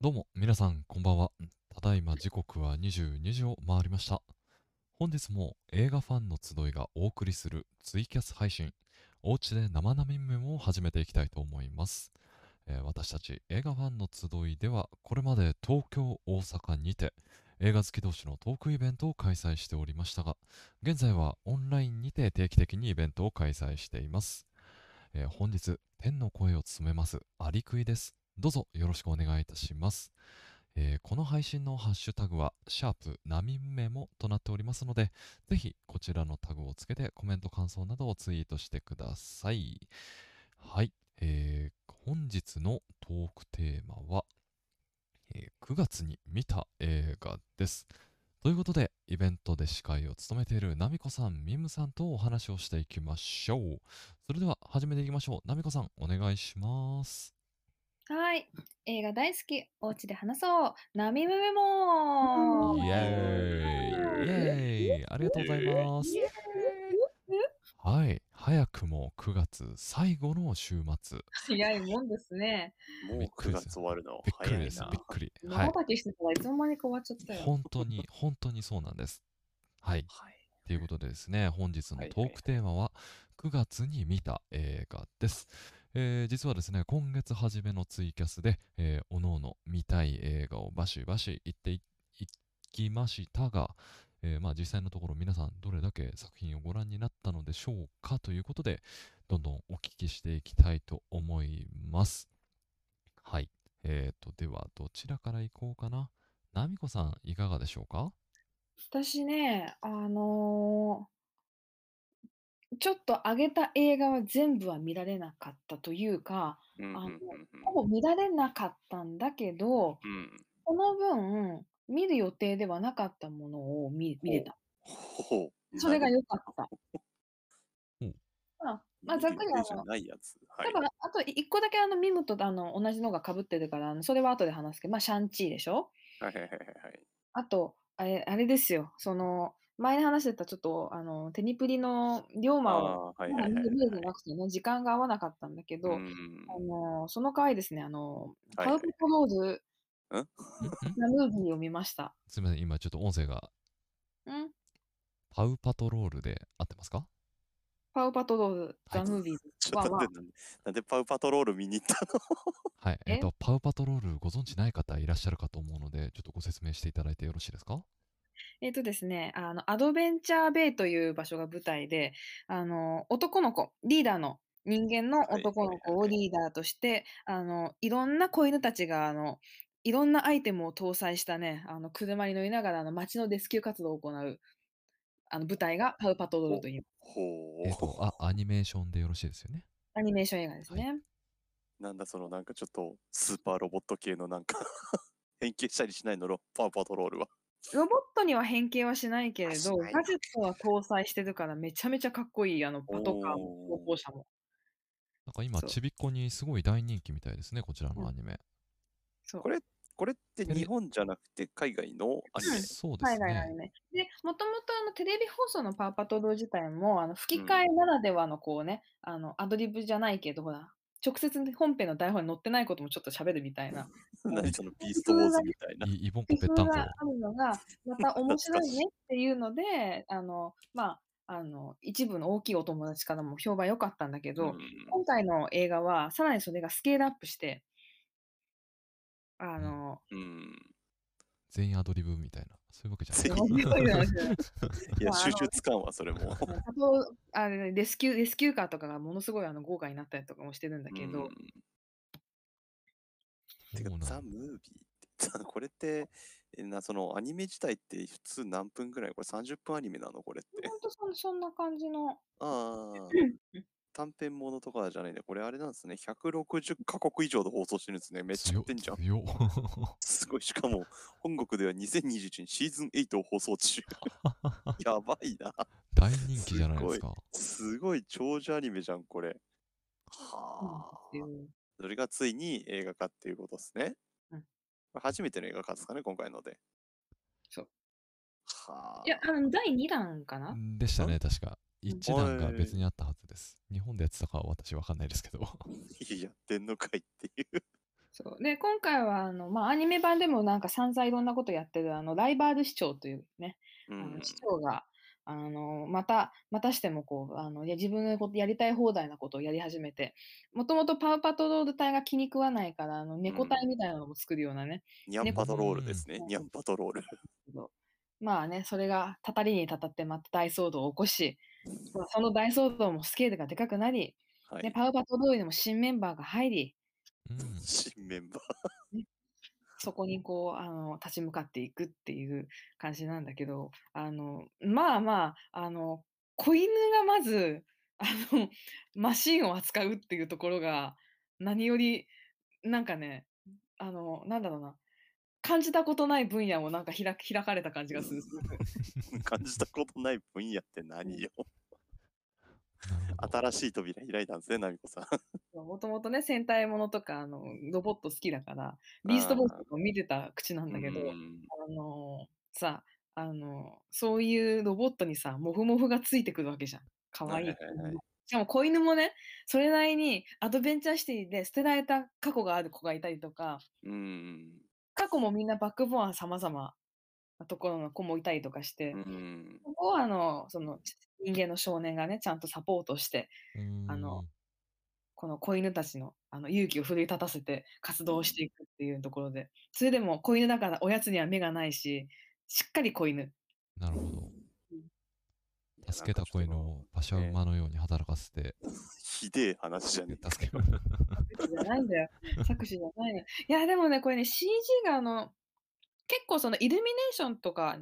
どうも、皆さん、こんばんは。ただいま時刻は22時を回りました。本日も映画ファンの集いがお送りするツイキャス配信、おうちで生並みメモを始めていきたいと思います。えー私たち映画ファンの集いでは、これまで東京、大阪にて映画好き同士のトークイベントを開催しておりましたが、現在はオンラインにて定期的にイベントを開催しています。えー本日、天の声を務めます、アリクイです。どうぞよろしくお願いいたします。えーこの配信のハッシュタグは、シャープナミメモとなっておりますので、ぜひこちらのタグをつけてコメント感想などをツイートしてください。はい、えー本日のトークテーマは、えー9月に見た映画です。ということで、イベントで司会を務めているナミコさん、ミムさんとお話をしていきましょう。それでは始めていきましょう。ナミコさん、お願いします。はい。映画大好き。お家で話そう。ナミムメモイエーイイエーイありがとうございます。はい。早くも9月最後の週末。早いもんですね。びっもう9くりです月終わるのびっくりです。びっ。くり。はまい。ばたきしてたらいつの間にか終わっちゃったよ。本当に、本当にそうなんです。はい。はい。ということでですね、本日のはいトークテーマは9月に見た映画です。えー実はですね、今月初めのツイキャスで、えー、おのおの見たい映画をバシバシ言っていきましたが、えーまあ実際のところ皆さんどれだけ作品をご覧になったのでしょうかということで、どんどんお聞きしていきたいと思います。はい。えーと、ではどちらから行こうかな。ナミコさん、いかがでしょうか？私ね、あのちょっと上げた映画は全部は見られなかったというか、あのほぼ見られなかったんだけど、うん。この分、見る予定ではなかったものを見見れた。それが良かった。うんまあ、まあ、ざっくりあじゃの、ないやつ。はい。だから、あと一個だけあのミムとあの同じのが被ってるから、それは後で話すけど、まあ、シャンチーでしょ？はいはいはいはい。あと、あれあれですよ、その、前に話してたちょっと、あの、テニプリの龍馬を、ああー、はいはいはい。見れてはい。なくてね、時間が合わなかったんだけど、うん。あの、その回ですね、あの、はウパトローズんん？なムービーを見ました。すみません、今ちょっと音声がん？パウパトロールで合ってますか？パウパトローズ、はい。ザ・ムービーズちょっとは、待って、なんでパウパトロール見に行ったの？はい。えっ、え？と、パウパトロールご存知ない方いらっしゃるかと思うので、ちょっとご説明していただいてよろしいですか？えっとですね、あの、アドベンチャーベイという場所が舞台で、あの、男の子、リーダーの人間のはい男の子をはいはいリーダーとして、あの、いろんな子犬たちが、あの、いろんなアイテムを搭載したね、あの、車に乗りながら、あの、街のレスキュー活動を行う、あの、舞台がパウパトロールというほえっ、とう。あ、アニメーションでよろしいですよね。アニメーション映画ですね。なんだそのなんかちょっとスーパーロボット系のなんか 変形したりしないのロパウパトロールは。ロボットには変形はしないけれど、ガジェットは搭載してるから、めちゃめちゃかっこいい、あの、パトカーも、おー者も。なんか今、そうちびっこにすごい大人気みたいですね、こちらのアニメ。そうこれこれって日本じゃなくて海外のアニメ？うんそうです海外のアニね。メ。で、もともとあのテレビ放送のパウパトロール自体も、あの吹き替えならではのこうね、あのアドリブじゃないけど、ほら、直接本編の台本に載ってないこともちょっと喋るみたいな。何そのビーストウォーズみたいな。イイボンコ工夫ぺったんこ。があるのが、また面白いねっていうので、あの、まあ、あの、一部の大きいお友達からも評判良かったんだけど、うん今回の映画は、さらにそれがスケールアップして、あの、うん。全員アドリブみたいな。そういうわけじゃない。いや、まああの収集つかんわ、それも。あとあれレスキュー、レスキューカーとかがものすごいあの豪華になったりとかもしてるんだけど、うんてかザ・ムービーって、さ これって、えなそのアニメ自体って普通何分ぐらい？これ30分アニメなの？これって。ほんとそんそんな感じの、ああ、短編ものとかじゃないんで、これあれなんですね。160カ国以上で放送してるんですね。めっちゃやってんじゃん。すごい。しかも、本国では2021年シーズン8を放送中。やばいな。大人気じゃないですか。すごい長寿アニメじゃん、これ。はあ。それがついに映画化っていうことですね。うん初めての映画化ですかね、今回ので。そう。はあ。いや、あの、第2弾かな？でしたね、確か。一段がはい別にあったはずです。日本でやってたかは私わかんないですけど。いややってんのかいっていう。そう。で、今回はあの、まあ、アニメ版でもなんか散々いろんなことやってる、あの、ライバール市長というね、うんあの、市長が、あの、また、またしてもこう、あの、いや自分のことやりたい放題なことをやり始めて、もともとパウパトロール隊が気に食わないから、あの、猫隊みたいなのも作るようなね、ニャンパトロールですね。うんニャンパトロール。まあね、それがたたりにたたってまた大騒動を起こし、まあその大騒動もスケールがでかくなり、ね、はい。パウパトロールにも新メンバーが入り、うん。新メンバそこにこう、あの、立ち向かっていくっていう感じなんだけど、あの、まあまあ、あの、子犬がまず、あの、マシンを扱うっていうところが、何より、なんかね、あの、なんだろうな、感じたことない分野をなんか開開かれた感じがする。感じたことない分野って何よ。新しい扉開いたんですね、ナミコさん。もともとね、戦隊ものとか、あの、ロボット好きだから、ビーストウォーズとかを見てた口なんだけど、うんあのさ、あの、そういうロボットにさ、モフモフがついてくるわけじゃん。かわいいはいはいはいはい。しかも子犬もね、それなりにアドベンチャーシティで捨てられた過去がある子がいたりとか、うん。過去もみんなバックボーン様々なところの子もいたりとかして、うん。ここをあの、その人間の少年がね、ちゃんとサポートして、あのうんこの子犬たちのあの勇気を奮い立たせて活動していくっていうところで、それでも子犬だからおやつには目がないし、しっかり子犬。なるほど。いや助けた子犬を馬車ね馬のように働かせて、ひでえ話じゃねえか。助ける。作詞じゃないんだよ。作詞じゃないの。いや、でもね、これね、CG があの、結構そのイルミネーションとか、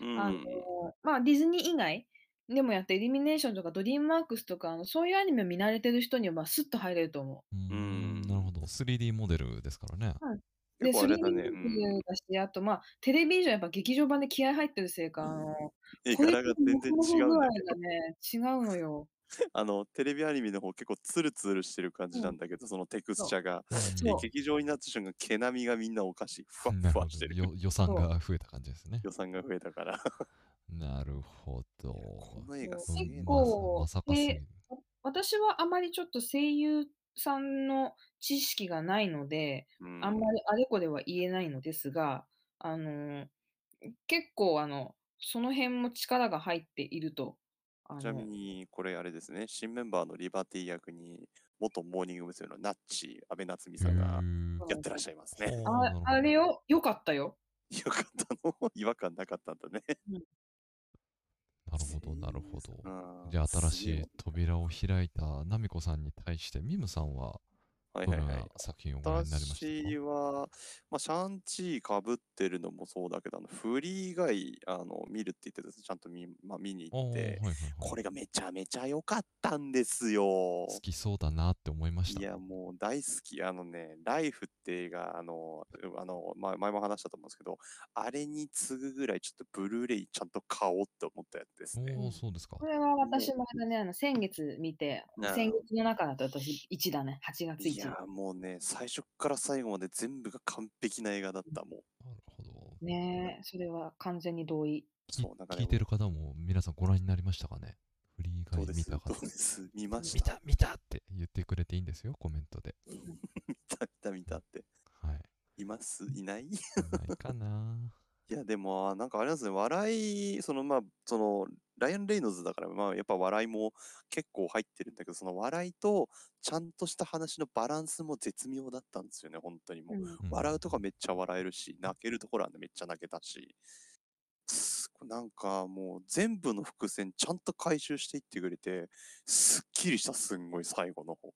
うんあの、まあディズニー以外でもやって、イルミネーションとかドリームワークスとか、あのそういうアニメ見慣れてる人にはまあスッと入れると思うーうんん、なるほど。3D モデルですからね。う。で、結構あれだ 3D ね。モうん。あとまあ、テレビ以上やっぱ劇場版で気合入ってるせいか、あの、絵柄が全然違うんだけど。具合がね、違うのよ。あのテレビアニメの方結構ツルツルしてる感じなん。だけど、そのテクスチャが。で劇場になった瞬間毛並みがみんなおかしい。ふわふわしてる。よ予算が増えた感じですね。予算が増えたから。なるほど。この映画すげえな結構まさか。私はあまりちょっと声優さんの知識がないので、うんあんまりあれこれは言えないのですが、あの、結構あの、その辺も力が入っていると。あちなみのにこれあれですね新メンバーのリバティ役に元モーニング娘。のナッチ安倍夏実さんがやってらっしゃいますねああれよ、よかったよ。よかったの？違和感なかったんだねなるほど、なるほど。うんじゃあ新しい扉を開いたナミコさんに対してミムさんははいはいはい作品をご覧になりました私かは、まあ、シャンチーかぶってるのもそうだけど、あのフリー以外あの見るって言ってたやつちゃんと見,、まあ、見に行って、はいはいはい、これがめちゃめちゃ良かったんですよ。好きそうだなって思いました。いや、もう大好き。あのね、ライフって映画、あの、うあの、ま、前も話したと思うんですけど、あれに次ぐぐらいちょっとブルーレイちゃんと買おうって思ったやつですね。おお、そうですかこ。れは私もあれだね、あの先月見て先月の中だと私1だね、8月1いや、もうね、最初から最後まで全部が完璧な映画だったもん。なるほど。ねえ、それは完全に同意。きそうなんかね聞いてる方も皆さんご覧になりましたかね？フリー以外見た方どうです見まし見たた見たって言ってくれていいんですよ、コメントで。見た見た見たって。はい。います？いない？いないかなや、でも、あなんかあれなんですね、笑い、そのまあ、その、ライアン・レイノズだから、まあ、やっぱ笑いも結構入ってるんだけど、その笑いと、ちゃんとした話のバランスも絶妙だったんですよね、本当にもう。うんうん笑うとかめっちゃ笑えるし、泣けるところはめっちゃ泣けたし、すなんかもう全部の伏線ちゃんと回収していってくれて、すっきりした、すんごい最後の方。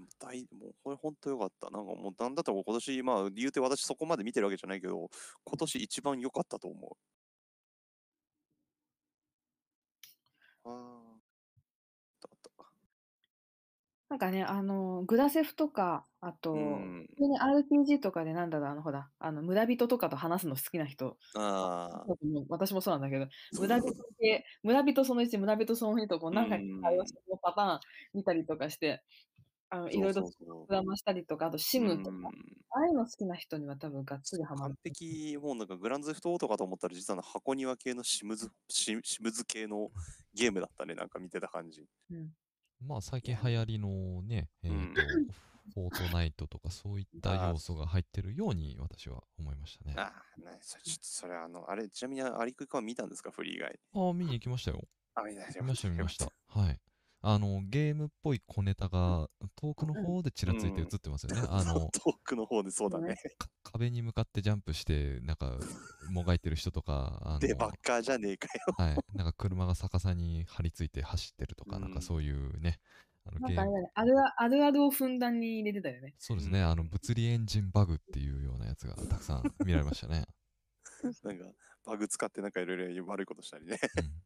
も大もうこれ本当良かった。なんかもうなんだったら今年、まあ言うて私そこまで見てるわけじゃないけど、今年一番良かったと思う。ああ。なんかね、あの、グラセフとか、あと、うん普通に RPG とかでなんだろう、あの、ほら、あの、村人とかと話すの好きな人、た。ああ。もう私もそうなんだけど、そう村人系、村人その1、村人その2とこう何回うんか会話してのパターン見たりとかして、あの、いろいろそうそうそう膨らましたりとか、あとシムとか、うんああいうの好きな人には多分がっつりハマ完る。璧、もうなんかグランズフトオートかと思ったら実はあの箱庭系のシムズ、シシムズ系のゲームだったね、なんか見てた感じ。うん。まあ最近流行りのね、えーうんとフォートナイトとかそういった要素が入ってるように私は思いましたね。あああ、ね、それちょっとそれあの、あれ、ちなみにアリクイ君は見たんですか、フリー以外。あ、見に行きましたよ。あ、見た見ました見ました。はい。あの、ゲームっぽい小ネタが遠くの方でちらついて映ってますよね。あの、遠くの方でそうだね。か壁に向かってジャンプして、なんか、もがいてる人とか、あで、バのッ、カーじゃねえかよ。はい、なんか車が逆さに張り付いて走ってるとか、うんなんかそういうね、あのゲーム、なんかあれだね、あるああるあるをふんだんに入れてたよね。そうですね、あの物理エンジンバグっていうようなやつがたくさん見られましたね。なんか、バグ使ってなんかいろいろ悪いことしたりね。うん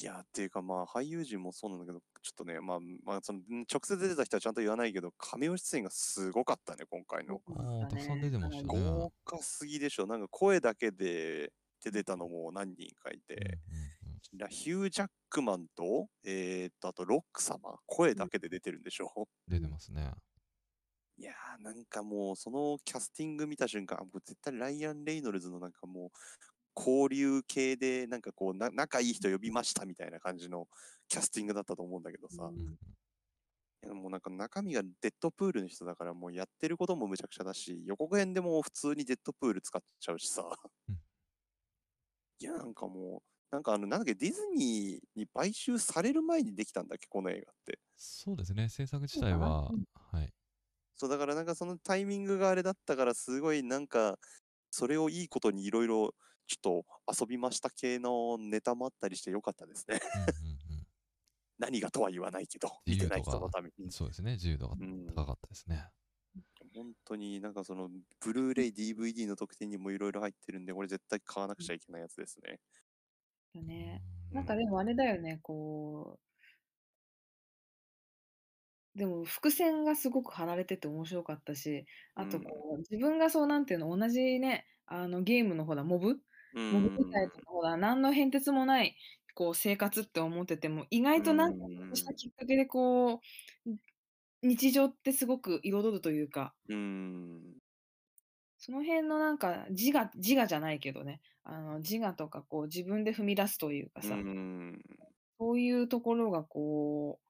いや、っていうかまあ、俳優陣もそうなんだけど、ちょっとね、まあ、まあ、その、ん直接出てた人はちゃんと言わないけど、カメオ出演がすごかったね、今回の。ああ、たくさん出てましたね。豪華すぎでしょ。なんか声だけで出てたのも何人かいうんて、うんうんラヒュー・ジャックマンと、えーっと、あとロック様、声だけで出てるんでしょ。出てますね。いやー、なんかもう、そのキャスティング見た瞬間、あもう絶対ライアン・レイノルズのなんかもう、交流系で、なんかこうな、仲いい人呼びましたみたいな感じのキャスティングだったと思うんだけどさ、うんもうなんか中身がデッドプールの人だから、もうやってることもむちゃくちゃだし、予告編でも普通にデッドプール使っちゃうしさうん。いや、なんかもう、なんかあの、なんだっけ、ディズニーに買収される前にできたんだっけ、この映画って。そうですね、制作自体はうん、はい。そう、だからなんかそのタイミングがあれだったから、すごいなんか、それをいいことにいろいろちょっと遊びました系のネタもあったりしてよかったですね。うんうん 何がとは言わないけど、見てない人のためにうん。。そうですね、自由度がうん高かったですね。本当になんかその、ブルーレイ、DVD の特典にもいろいろ入ってるんで、これ絶対買わなくちゃいけないやつですね。だね。うなんかでもあれだよね、こう、でも伏線がすごく張られてて面白かったし、あとこう、自分がそうなんていうの、同じね、あのゲームのほら、モブうモブみたいと何の変哲もないこう生活って思ってても、意外となんかしたきっかけでこう、日常ってすごく彩るというか、うーん。その辺のなんか自我、自我じゃないけどね、あの自我とかこう自分で踏み出すというかうさ、ん。そういうところがこう、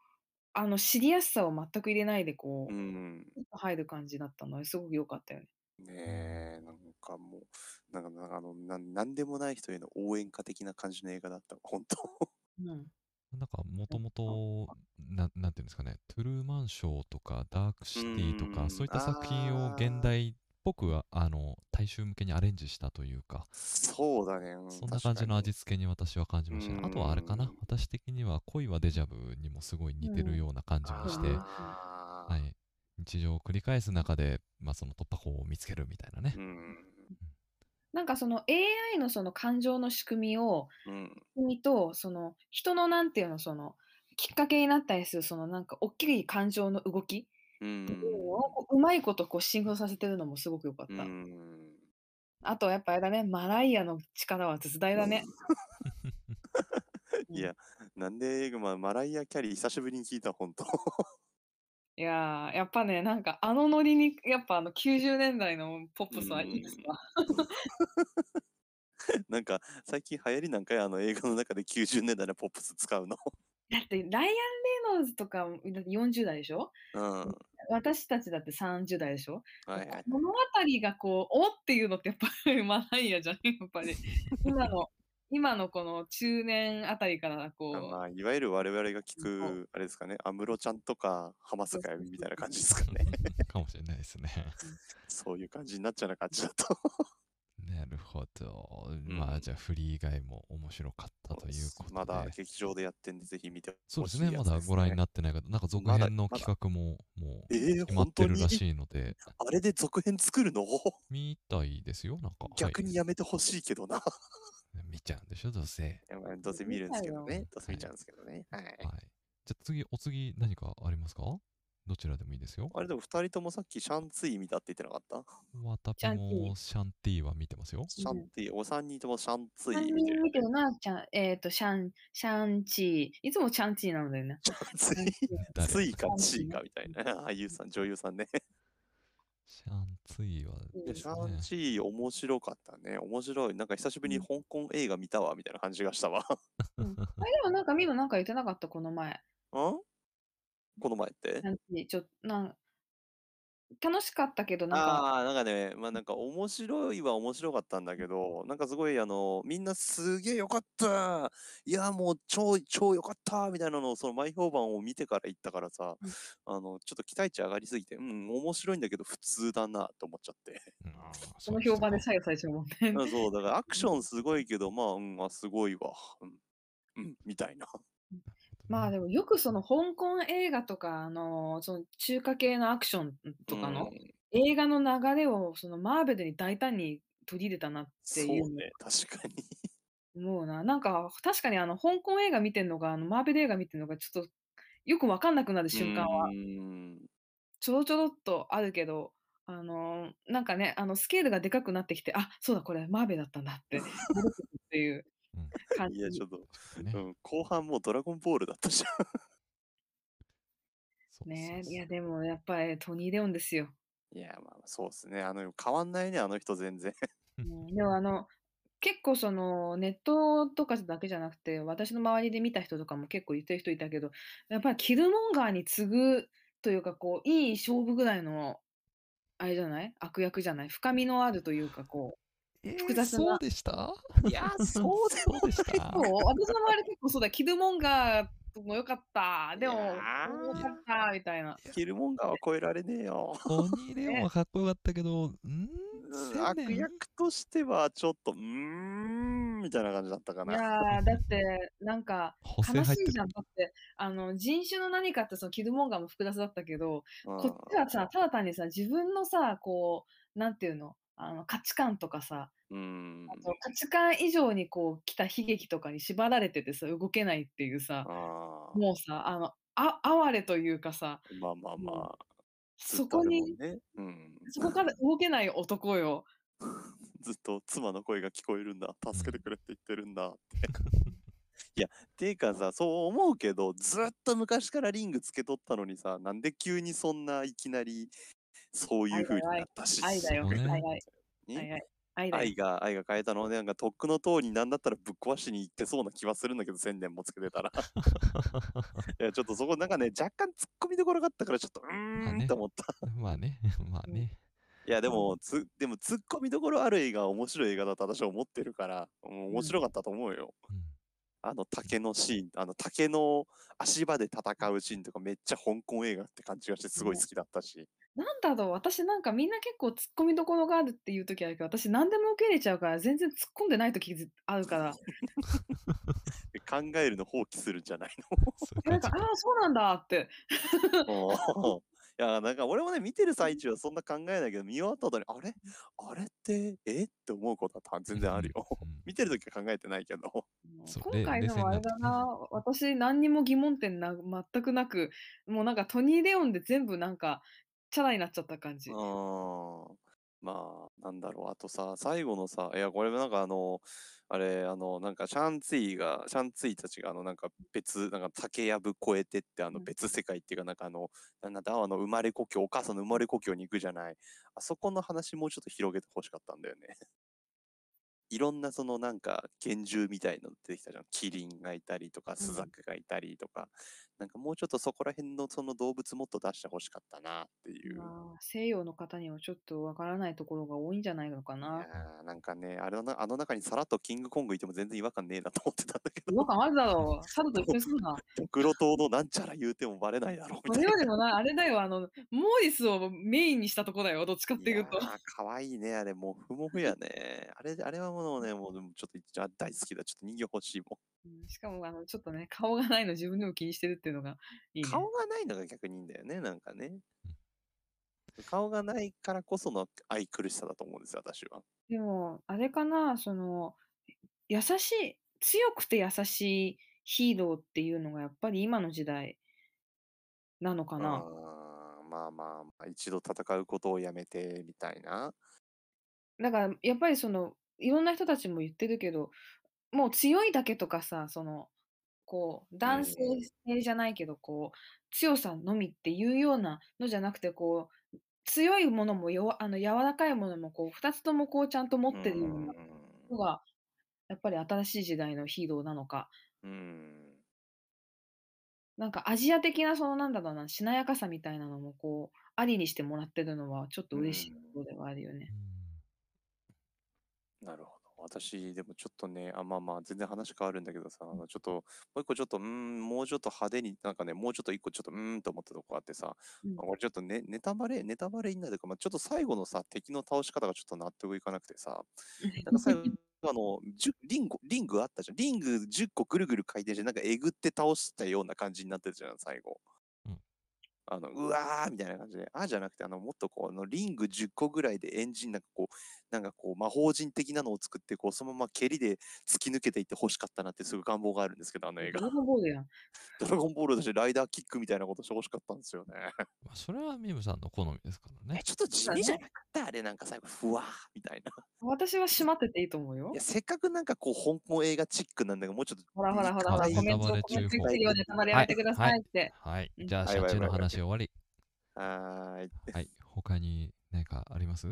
あの知りやすさを全く入れないでこうう、ん。入る感じだったのですごく良かったよね。ねえ、なんかもう、なんか、なんかあの、なんなんでもない人への応援歌的な感じの映画だった。本当。うん。なんかもともと、ななんていうんですかね、トゥルーマンショーとか、ダークシティとか、うんそういった作品を現代っぽくはあの大衆向けにアレンジしたというか、そうだね。うそんな感じの味確付けに私は感じましたね。あとはあれかなうん、私的には恋はデジャブにもすごい似てるような感じがして、はい、日常を繰り返す中で、まあ、その突破口を見つけるみたいなね。うん。なんかその AI のその感情の仕組みを、うん。みと、その人のなんていうの、そのきっかけになったりする、そのなんか大きい感情の動きうんうまいことこうシンクロさせてるのもすごく良かった。うん。あとやっぱあれだね、マライアの力は絶大だね。いや、なんで、まあ、マライア・キャリー久しぶりに聞いた、本当。いやー、やっぱね、なんかあのノリに、やっぱあの90年代のポップスはいいですか。なんか、最近流行りなんかいあの映画の中で90年代のポップス使うの。だってライアン・レイノルズとかだって40代でしょ？うん。は私たちだって30代でしょ？いはい。物語がこう、おっていうのってやっぱりマライアじゃん、やっぱり。今の、今のこの中年あたりからこう、あまあ、いわゆる我々が聞そく、あれですかね、安室ちゃんとか、浜坂由美みたいな感じですかね。かもしれないですね。そういう感じになっちゃうな感じだと。なるほど。んまあじゃあフリー以外も面白かったということで。まだ劇場でやってんで、ぜひ見てそうですね、まだご覧になってない方、なんか続編の企画ももうえー、決まってるらしいので、あれで続編作るの？見たいですよ、なんか。はい逆にやめてほしいけどな。見ちゃうんでしょ、どうせ。どうせ見るんですけどね。どうせ見ちゃうんですけどね。はい。はい。じゃあ次、お次何かありますか？どちらでもいいですよ。あれでも二人ともさっきシャンツイ見たって言ってなかった？ワタピシャンティーもシャンティーは見てますよ。シャンティ、お三人ともシャンツイ3見てる。人見てるな、ちゃん、えっ、と、シャン、シャンチー。いつもチャンチーなんだよね。シャンツツイかチーかみたいな。俳優さん、女優さんね。シャンツィーはうんですいやシャンね。チー面白かったね。面白い。なんか久しぶりに香港映画見たわ、みたいな感じがしたわ。うん あれでもなんか見るなんか言ってなかった、この前。ん？この前って？シャンチー。ちょ、なん楽しかったけど、なんかああ、なんかね、ま、なんか面白いは面白かったんだけど、なんかすごいあの、みんなすげえ良かった、いやもう超超良かったみたいなのをその前評判を見てから言ったからさ、うん。あの、ちょっと期待値上がりすぎて、うん、面白いんだけど普通だなと思っちゃって。そ そうですの評判でか。左右されちゃうもんね。うん、そう、だからアクシうん。ョンすごいけど、まあ、うん、あ、すごいわ。うん、うん、みたいな。まあ、ね。でもよくその香港映画とか、あの、その中華系のアクション、とかのん。映画の流れをそのマーベルに大胆に取り入れたなっていうのそうね、確かに。思うな。なんか確かにあの香港映画見てんのか、あのマーベル映画見てんのか、ちょっとよくわかんなくなるう瞬間は。ちょろちょろっとあるけど、あの、なんかね、あのスケールがでかくなってきて、あ、そうだこれマーベルだったんだってっていううん。感いや、ちじ。ょっと、ね。うん、後半もうドラゴンボールだったじゃん。ね、いや。でもやっぱりトニー・レオンですよ。いや、まあ、そうっすね。あの、変わんないね、あの人全然。うん、でもあの、結構そのネットとかだけじゃなくて、私の周りで見た人とかも結構言ってる人いたけど、やっぱりキルモンガーに次ぐというか、こう、いい勝負ぐらいの、あれじゃない？悪役じゃない？深みのあるというか、こう、えー、複雑な。そうでした？いや、そうでもし。た？そう私の周り結構そうだ、キルモンガーも良かった。いでも、や良かった、みたいな。いや、キルモンガーは超えられねえよ。トニー・レオンね。はかっこよかったけど、ん？うん千悪年役としてはちょっと、うーん、みたいな感じだったかいな。やー、だって、なんか、悲しいじゃん。だって、あの、人種の何かって、そのキルモンガーも複雑だったけど、うん。こっちはさ、ただ単にさ、自分のさ、こう、なんていうの、あの、価値観とかさ、うーん。価値観以上にこう来た悲劇とかに縛られててさ、動けないっていうさ。もうさ、あの、あ哀れというかさ、まあまあまあ、そこに。うん。そこから動けない男よ。ずっと妻の声が聞こえるんだ。うん。助けてくれって言ってるんだって。いや、ていうかさ、そう思うけど、ずっと昔からリングつけとったのにさ、なんで急にそんないきなりそういう風にな愛。ったし、愛だよ、愛、ね。愛。愛、が、愛が変えたので、なんかとっくの塔になんだったらぶっ壊しに行ってそうな気はするんだけど、千年もつけてたら。いや、ちょっとそこなんかね、若干突っ込みどころがあったから、ちょっと、うまあーんっね。て思った。まあね。まあうんね。いや、でうんも、つ、でも突っ込みどころある映画は面白い映画だと私は思ってるから。面白かったと思うよ。うん。あの竹のシーン、あの竹の足場で戦うシーンとかめっちゃ香港映画って感じがしてすごいね好きだったし。なんだろう、私なんかみんな結構突っ込みどころがあるっていう時あるけど、私何でも受け入れちゃうから、全然突っ込んでない時ずあるから、で考えるの放棄するんじゃない そういうえなんか。ああ、そうなんだって。いや、なんか俺もね、見てる最中はそんな考えないけど、見終わった後に、あれ？あれって、え？って思うことはた全然あるよ。うん見てる時は考えてないけど。今回のあれだ。な、私何にも疑問点な全くなく、もうなんかトニー・レオンで全部なんか、チャラになっちゃった感じ。あーまあ、なんだろう。あとさ、最後のさ、いや、これなんかあの、あれ、あの、なんかシャンツィが、シャンツィたちが、あの、なんか別、なんか竹やぶ越えてって、あのうん別世界っていうか、なんかあの、なんだ、あの、生まれ故郷、お母さんの生まれ故郷に行くじゃない。あそこの話もうちょっと広げてほしかったんだよね。いろんなそのなんか幻獣みたいの出てきたじゃん。キリンがいたりとか、スザクがいたりとか、なんかもうちょっとそこら辺のその動物もっと出してほしかったなっていう。まあ、西洋の方にはちょっとわからないところが多いんじゃないのかいな。なんかね、あれのなあの中にさらっとキングコングいても全然違和感ねえなと思ってたんだけど、違和感あるだろう。サルと一緒にするな。ドクロ島のなんちゃら言うてもバレないだろうみそれたいな。よりもな、あれだよ、あの、モーリスをメインにしたとこだよ、どっちかっていうと。ー、かわいいね、あれ、もうふもふやね。あれ、あれはもうね、もうでもちょっと大好きだ。ちょっと人形欲しいもうんしかも、あの、ちょっとね、顔がないの自分でも気にしてるっていうのがいいん。ね。顔がないのが逆にいいんだよね、なんかね。顔がないからこその愛くるしさだと思うんですよ、私は。でも、あれかな、その、優しい、強くて優しいヒーローっていうのがやっぱり今の時代なのかあな。ーまあまあまあ、一度戦うことをやめてみたいな。だから、やっぱりその、いろんな人たちも言ってるけど、もう強いだけとかさ、その、こう、男性性じゃないけど、こう、強さのみっていうようなのじゃなくて、こう、強いものも弱あの柔らかいものも、こう、二つともこう、ちゃんと持ってるようなのが、やっぱり新しい時代のヒーローなのか。うん。うん。なんかアジア的なそのなんだろうな、しなやかさみたいなのもこう、ありにしてもらってるのはちょっとう嬉しいとん。ころではあるよね。なるほど。私、でもちょっとね、あ、まあまあ、全然話変わるんだけどさ、あのちょっと、もう一個ちょっと、うーん、もうちょっと派手に、なんかね、もうちょっと一個ちょっと、うーんと思ったとこあってさ、うん。まあこれちょっとね、ネタバレ、ネタバレになるか、まあ、ちょっと最後のさ、敵の倒し方がちょっと納得いかなくてさ、なんか最後、あの、10リング、リングあったじゃん。リング10個ぐるぐる回転して、なんかえぐって倒したような感じになってるじゃん、最後。うんあの、うわーみたいな感じで、あーじゃなくて、あの、もっとこう、あのリング10個ぐらいでエンジンなんかこう、なんかこう、魔法陣的なのを作って、こう、そのまま蹴りで突き抜けていって欲しかったなってすごい願望があるんですけど、あの映画。ドラゴンボールやん。ドラゴンボールだし、ライダーキックみたいなことして欲しかったんですよね。まあ、それはミムさんの好みですからねえ、。ちょっと地味じゃなかったあれ、なんか最後、ふわーみたいな。私は閉まってていいと思うよいや、。せっかくなんかこう、香港映画チックなんだけど、もうちょっとほらほらほらほら、ネコメント、コメント注意報言ってるよね、ネタバレやめてくださいって。はい。うんじゃあ、はい車中の話終わり。はーい。はい。他に何かあります？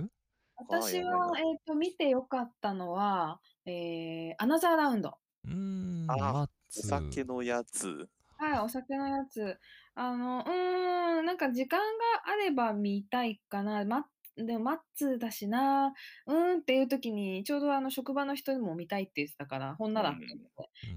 私はいはいは、えっと、見てよかったのは、えー、アナザーラウンド。うーん、あおツ。酒のやつ。はい、お酒のやつ。あの、うーん、なんか時間があれば見たいかな。ま、でも、マッツだしな。うーんっていう時に、ちょうどあの、職場の人にも見たいって言ってたから、ほんならうん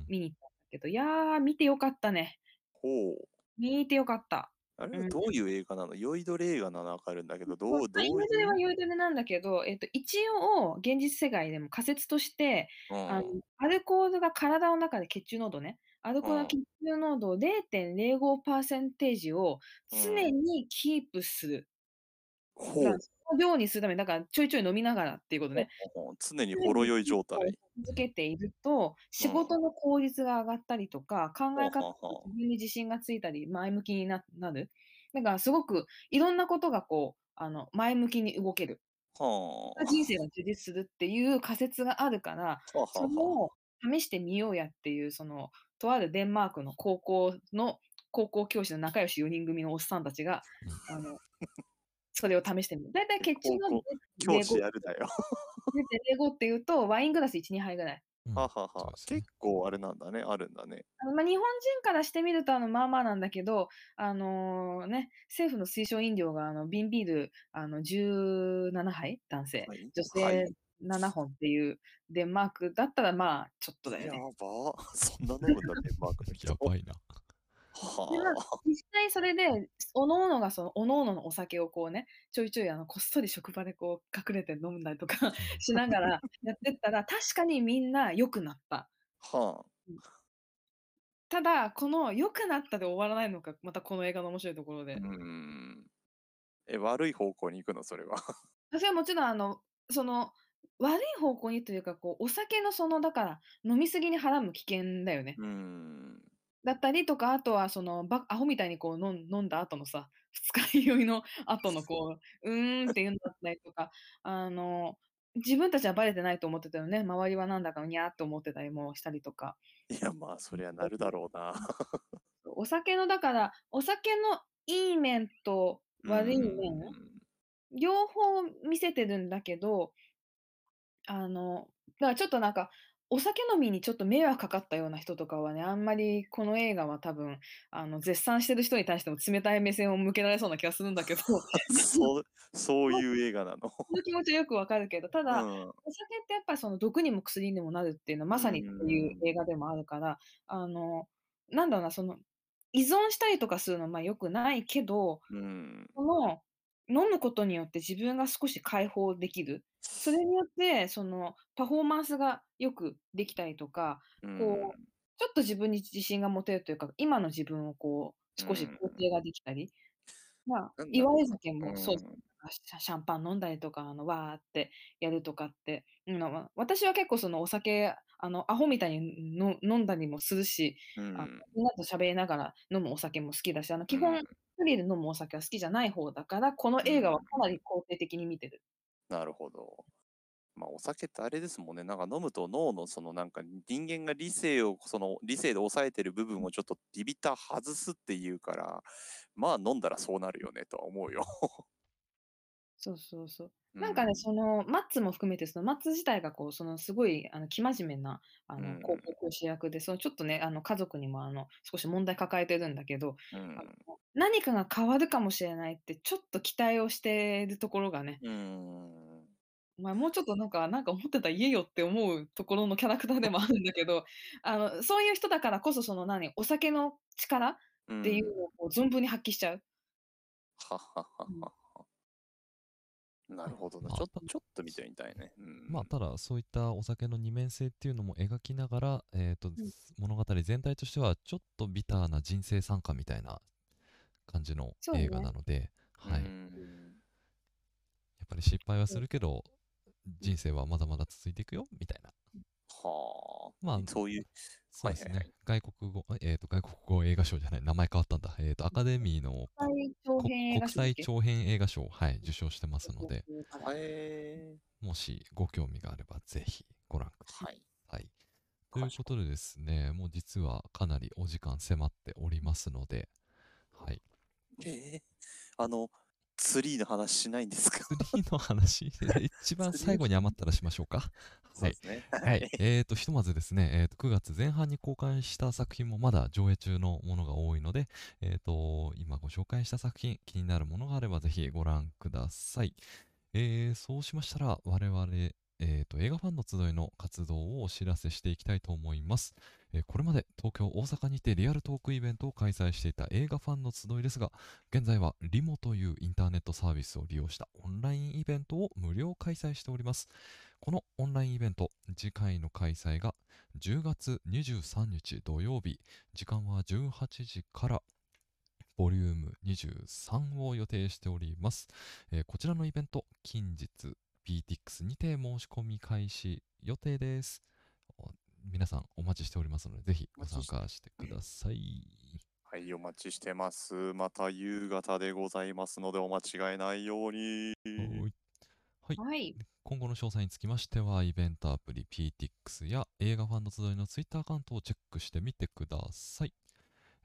見に行ったんだけど、いやー、見てよかったね。ほう。見てよかった。あれうん。はどういう映画なの？酔いどれ映画なのわかるんだけど、どそうう、どう酔いどれいう。は酔いどれなんだけど、えっと、一応、現実世界でも仮説として、うんあのアルコールが体の中で血中濃度ね、アルコールうん。の血中濃度0.05%を常にキープする。ほう量にするために、だからちょいちょい飲みながらっていうことね。常にほろ酔い状態。続けていると、仕事の効率が上がったりとか、考え方ほうほうほう自分に自信がついたり、前向きにななる。だからすごくいろんなことがこう、あの前向きに動ける。はあ。人生が充実するっていう仮説があるから、はあはそれを試してみようやっていう、その、とあるデンマークの高校の、高校教師の仲良し4人組のおっさんたちが、あの、それを試してみる。だいたい血中の教師やるだよ。0.05っていうと、ワイングラス1、2杯ぐらい。うんはあはあは結構あれなんだね、あるんだね。あのまあ、日本人からしてみると、あのまあまあなんだけど、あのね、政府の推奨飲料があの瓶ビールあの17杯、男性、はい女はい性7本っていうデンマークだったら、まあ、ちょっとだやよね。ば。そんな飲むんだ、デンマークの人。やばいな。ああ。実際それで、おのおのがその、おのおののお酒をこうね、ちょいちょいあのこっそり職場でこう隠れて飲んだりとか しながらやってったら、確かにみんな良くなった。はただ、この良くなったで終わらないのが、またこの映画の面白いところであ。う。ん。え、悪い方向に行くの、それは。私はもちろんあの、その、悪い方向にというか、こう、お酒のその、だから、飲みすぎにはらむ危険だよね。うん。だったりとか、あとはその、ばアホみたいにこう飲ん飲んだ後のさ、二日酔いの後のこう、うーんっていうのだったりとか、あの、自分たちはバレてないと思ってたよね。周りはなんだかにゃーって思ってたりもしたりとか。いや、まあ、そりゃなるだろうな。お酒の、だから、お酒のいい面と悪い面、うん両方見せてるんだけど、あの、だからちょっとなんか、お酒飲みにちょっと迷惑かかったような人とかはね、あんまりこの映画は多分、あの、絶賛してる人に対しても冷たい目線を向けられそうな気がするんだけど、そ そう、そういう映画なの。の気持ちはよくわかるけど、ただ、うんお酒ってやっぱりその毒にも薬にもなるっていうのはまさにそういう映画でもあるから、あの、なんだろうな、その、依存したりとかするのはまあ良くないけど、うん。その、飲むことによって自分が少し解放できる。それによって、その、パフォーマンスがよくできたりとか、うんこう、ちょっと自分に自信が持てるというか、今の自分をこう、少しうん。肯定ができたり、まあなんだろ、う。祝い酒もそううんシャンパン飲んだりとか、あの、わーってやるとかって、うんまあ私は結構そのお酒、あの、アホみたいにの飲んだりもするし、うん。みんなと喋りながら飲むお酒も好きだし、あの、基本、人で飲むお酒は好きじゃない方だから、この映画はかなり肯定的に見てる。なるほど。まあ、お酒ってあれですもんね。なんか飲むと脳のそのなんか人間が理性をその理性で抑えてる部分をちょっとビビった外すっていうから、まあ飲んだらそうなるよねとは思うよ。そうそうそう。なんかね、うんその、マッツも含めて、その、マッツ自体がこう、その、すごい、あの、生真面目な、あの、うん高校教師役で、その、ちょっとね、あの、家族にも、あの、少し問題抱えてるんだけど、うあのん。何かが変わるかもしれないって、ちょっと期待をしてるところがね、うん。お前もうちょっとなんかなんか思ってたら言えよって思うところのキャラクターでもあるんだけど、あの、そういう人だからこそ、その、何、お酒の力うっていうんのをこう存分に発揮しちゃう。はは。はは。なるほどな。まあちょっと、ちょっと見てみたいね。うん。まあ、ただそういったお酒の二面性っていうのも描きながら、えーとん物語全体としてはちょっとビターな人生参加みたいな感じの映画なので、うはい、やっんぱり失敗はするけど人生はまだまだ続いていくよみたいなはあ。まあそういう、そうですね、はいはい外国語えー、と外国語映画賞じゃない名前変わったんだ、えー、とアカデミーの国際長こ編映画国賞だっけ？際長編映画賞、はい、受賞してますので。へもしご興味があればぜひご覧くだーはい。さい。ということでですね、もう実はかなりお時間迫っておりますので、はい。えー、あの、ツリーの話しないんですか？ツリーの話、一番最後に余ったらしましょうか。はい。ね。はい。えーと、ひとまずですね、えーと、9月前半に公開した作品もまだ上映中のものが多いので、えーと、今ご紹介した作品、気になるものがあればぜひご覧ください。えーそうしましたら、我々、えーと、映画ファンの集いの活動をお知らせしていきたいと思います。これまで東京、大阪にてリアルトークイベントを開催していた映画ファンの集いですが、現在はリモというインターネットサービスを利用したオンラインイベントを無料開催しております。このオンラインイベント、次回の開催が10月23日土曜日、時間は18時から、ボリューム23を予定しております。えーこちらのイベント、近日、PTX にて申し込み開始予定です。お皆さんお待ちしておりますので、ぜひご参加してください。はい、お待ちしてます。また夕方でございますので、お間違いないように。はいはいはい。今後の詳細につきましては、イベントアプリ PTX や映画ファンの集いの Twitter アカウントをチェックしてみてください。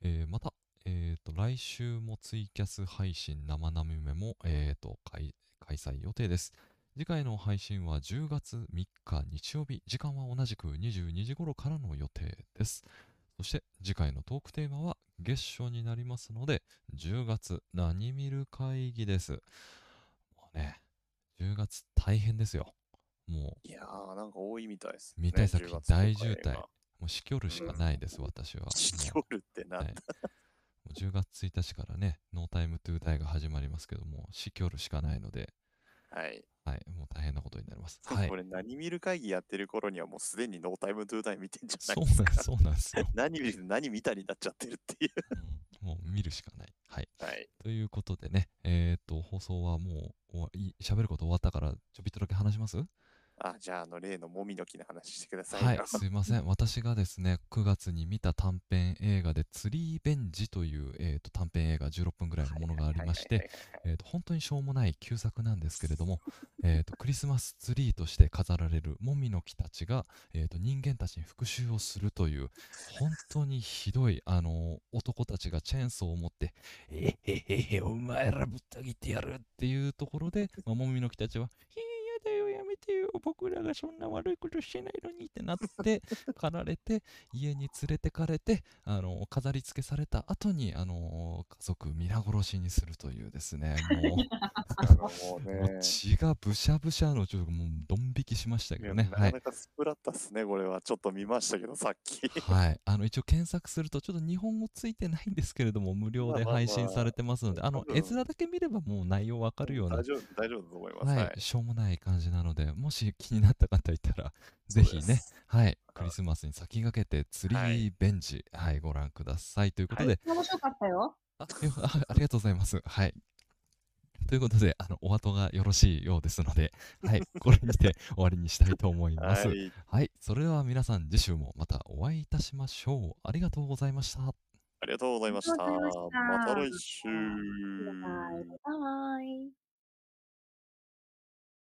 えーまた、えーと、来週もツイキャス配信生並めも、えーと開開催予定です。次回の配信は10月3日日曜日、時間は同じく22時頃からの予定です。そして次回のトークテーマは月初になりますので、10月何見る会議です。もうね、10月大変ですよ。もいやー、なんか多いみたいです、見たい作品10月とか大渋滞もうしきょるしかないです、私は。しきもょるってなう、んだはい。もう10月1日からね、ノータイムトゥーダイが始まりますけども、しきょるしかないので、はい。はい、もう大変なことになります。はいこ。れ何見る会議やってる頃にはもうすでにノータイムトゥータイム見てんじゃそないうですか。なんです、そうなんですよ。何見る何見たになっちゃってるっていう。うんもう見るしかない。はい。はい。ということでね、えっ、と、放送はもう終わり、喋ること終わったから、ちょびっとだけ話します？あ、じゃあ、あの、例のもみの木の話してくださいはいよ。、すいません。私がですね、9月に見た短編映画で、ツリーベンジという、えー、と短編映画16分ぐらいのものがありまして、えーと本当にしょうもない旧作なんですけれども、えーとクリスマスツリーとして飾られるもみの木たちが、えーと人間たちに復讐をするという本当にひどい、あのー男たちがチェーンソーを持って「えへへへお前らぶった切ってやる」っていうところで、まあ、もみの木たちは「いややだよやめてよ僕らがそんな悪いことしてないのに」ってなって 狩られて家に連れてかれて、あのー飾り付けされた後に、あのー家族皆殺しにするというですねもう。あのもうもねう。血がブシャブシャのちょっともうドン引きしましたけどね。はいなかな。かスプラッタっすね、これは。ちょっと見ましたけど、さっき。はい。あの、一応検索すると、ちょっと日本語ついてないんですけれども、無料でまあまあまあ配信されてますので、あの多、分絵面だけ見ればもう内容わかるような大、丈夫、大丈夫だと思います。ははいい、。しょうもない感じなので、もし気になった方いたら、ぜひね、はい、クリスマスに先駆けて、ツリはいーベンジ、はい、ご覧ください。ということで、面白かったよ。あよ あありがとうございます。はい。ということで、あの、お後がよろしいようですので、はい、これにて終わりにしたいと思います。はい。はい、それでは皆さん次週もまたお会いいたしましょう。ありがとうございました。ありがとうございました。ありがとうございましたまた来週。バイバイ。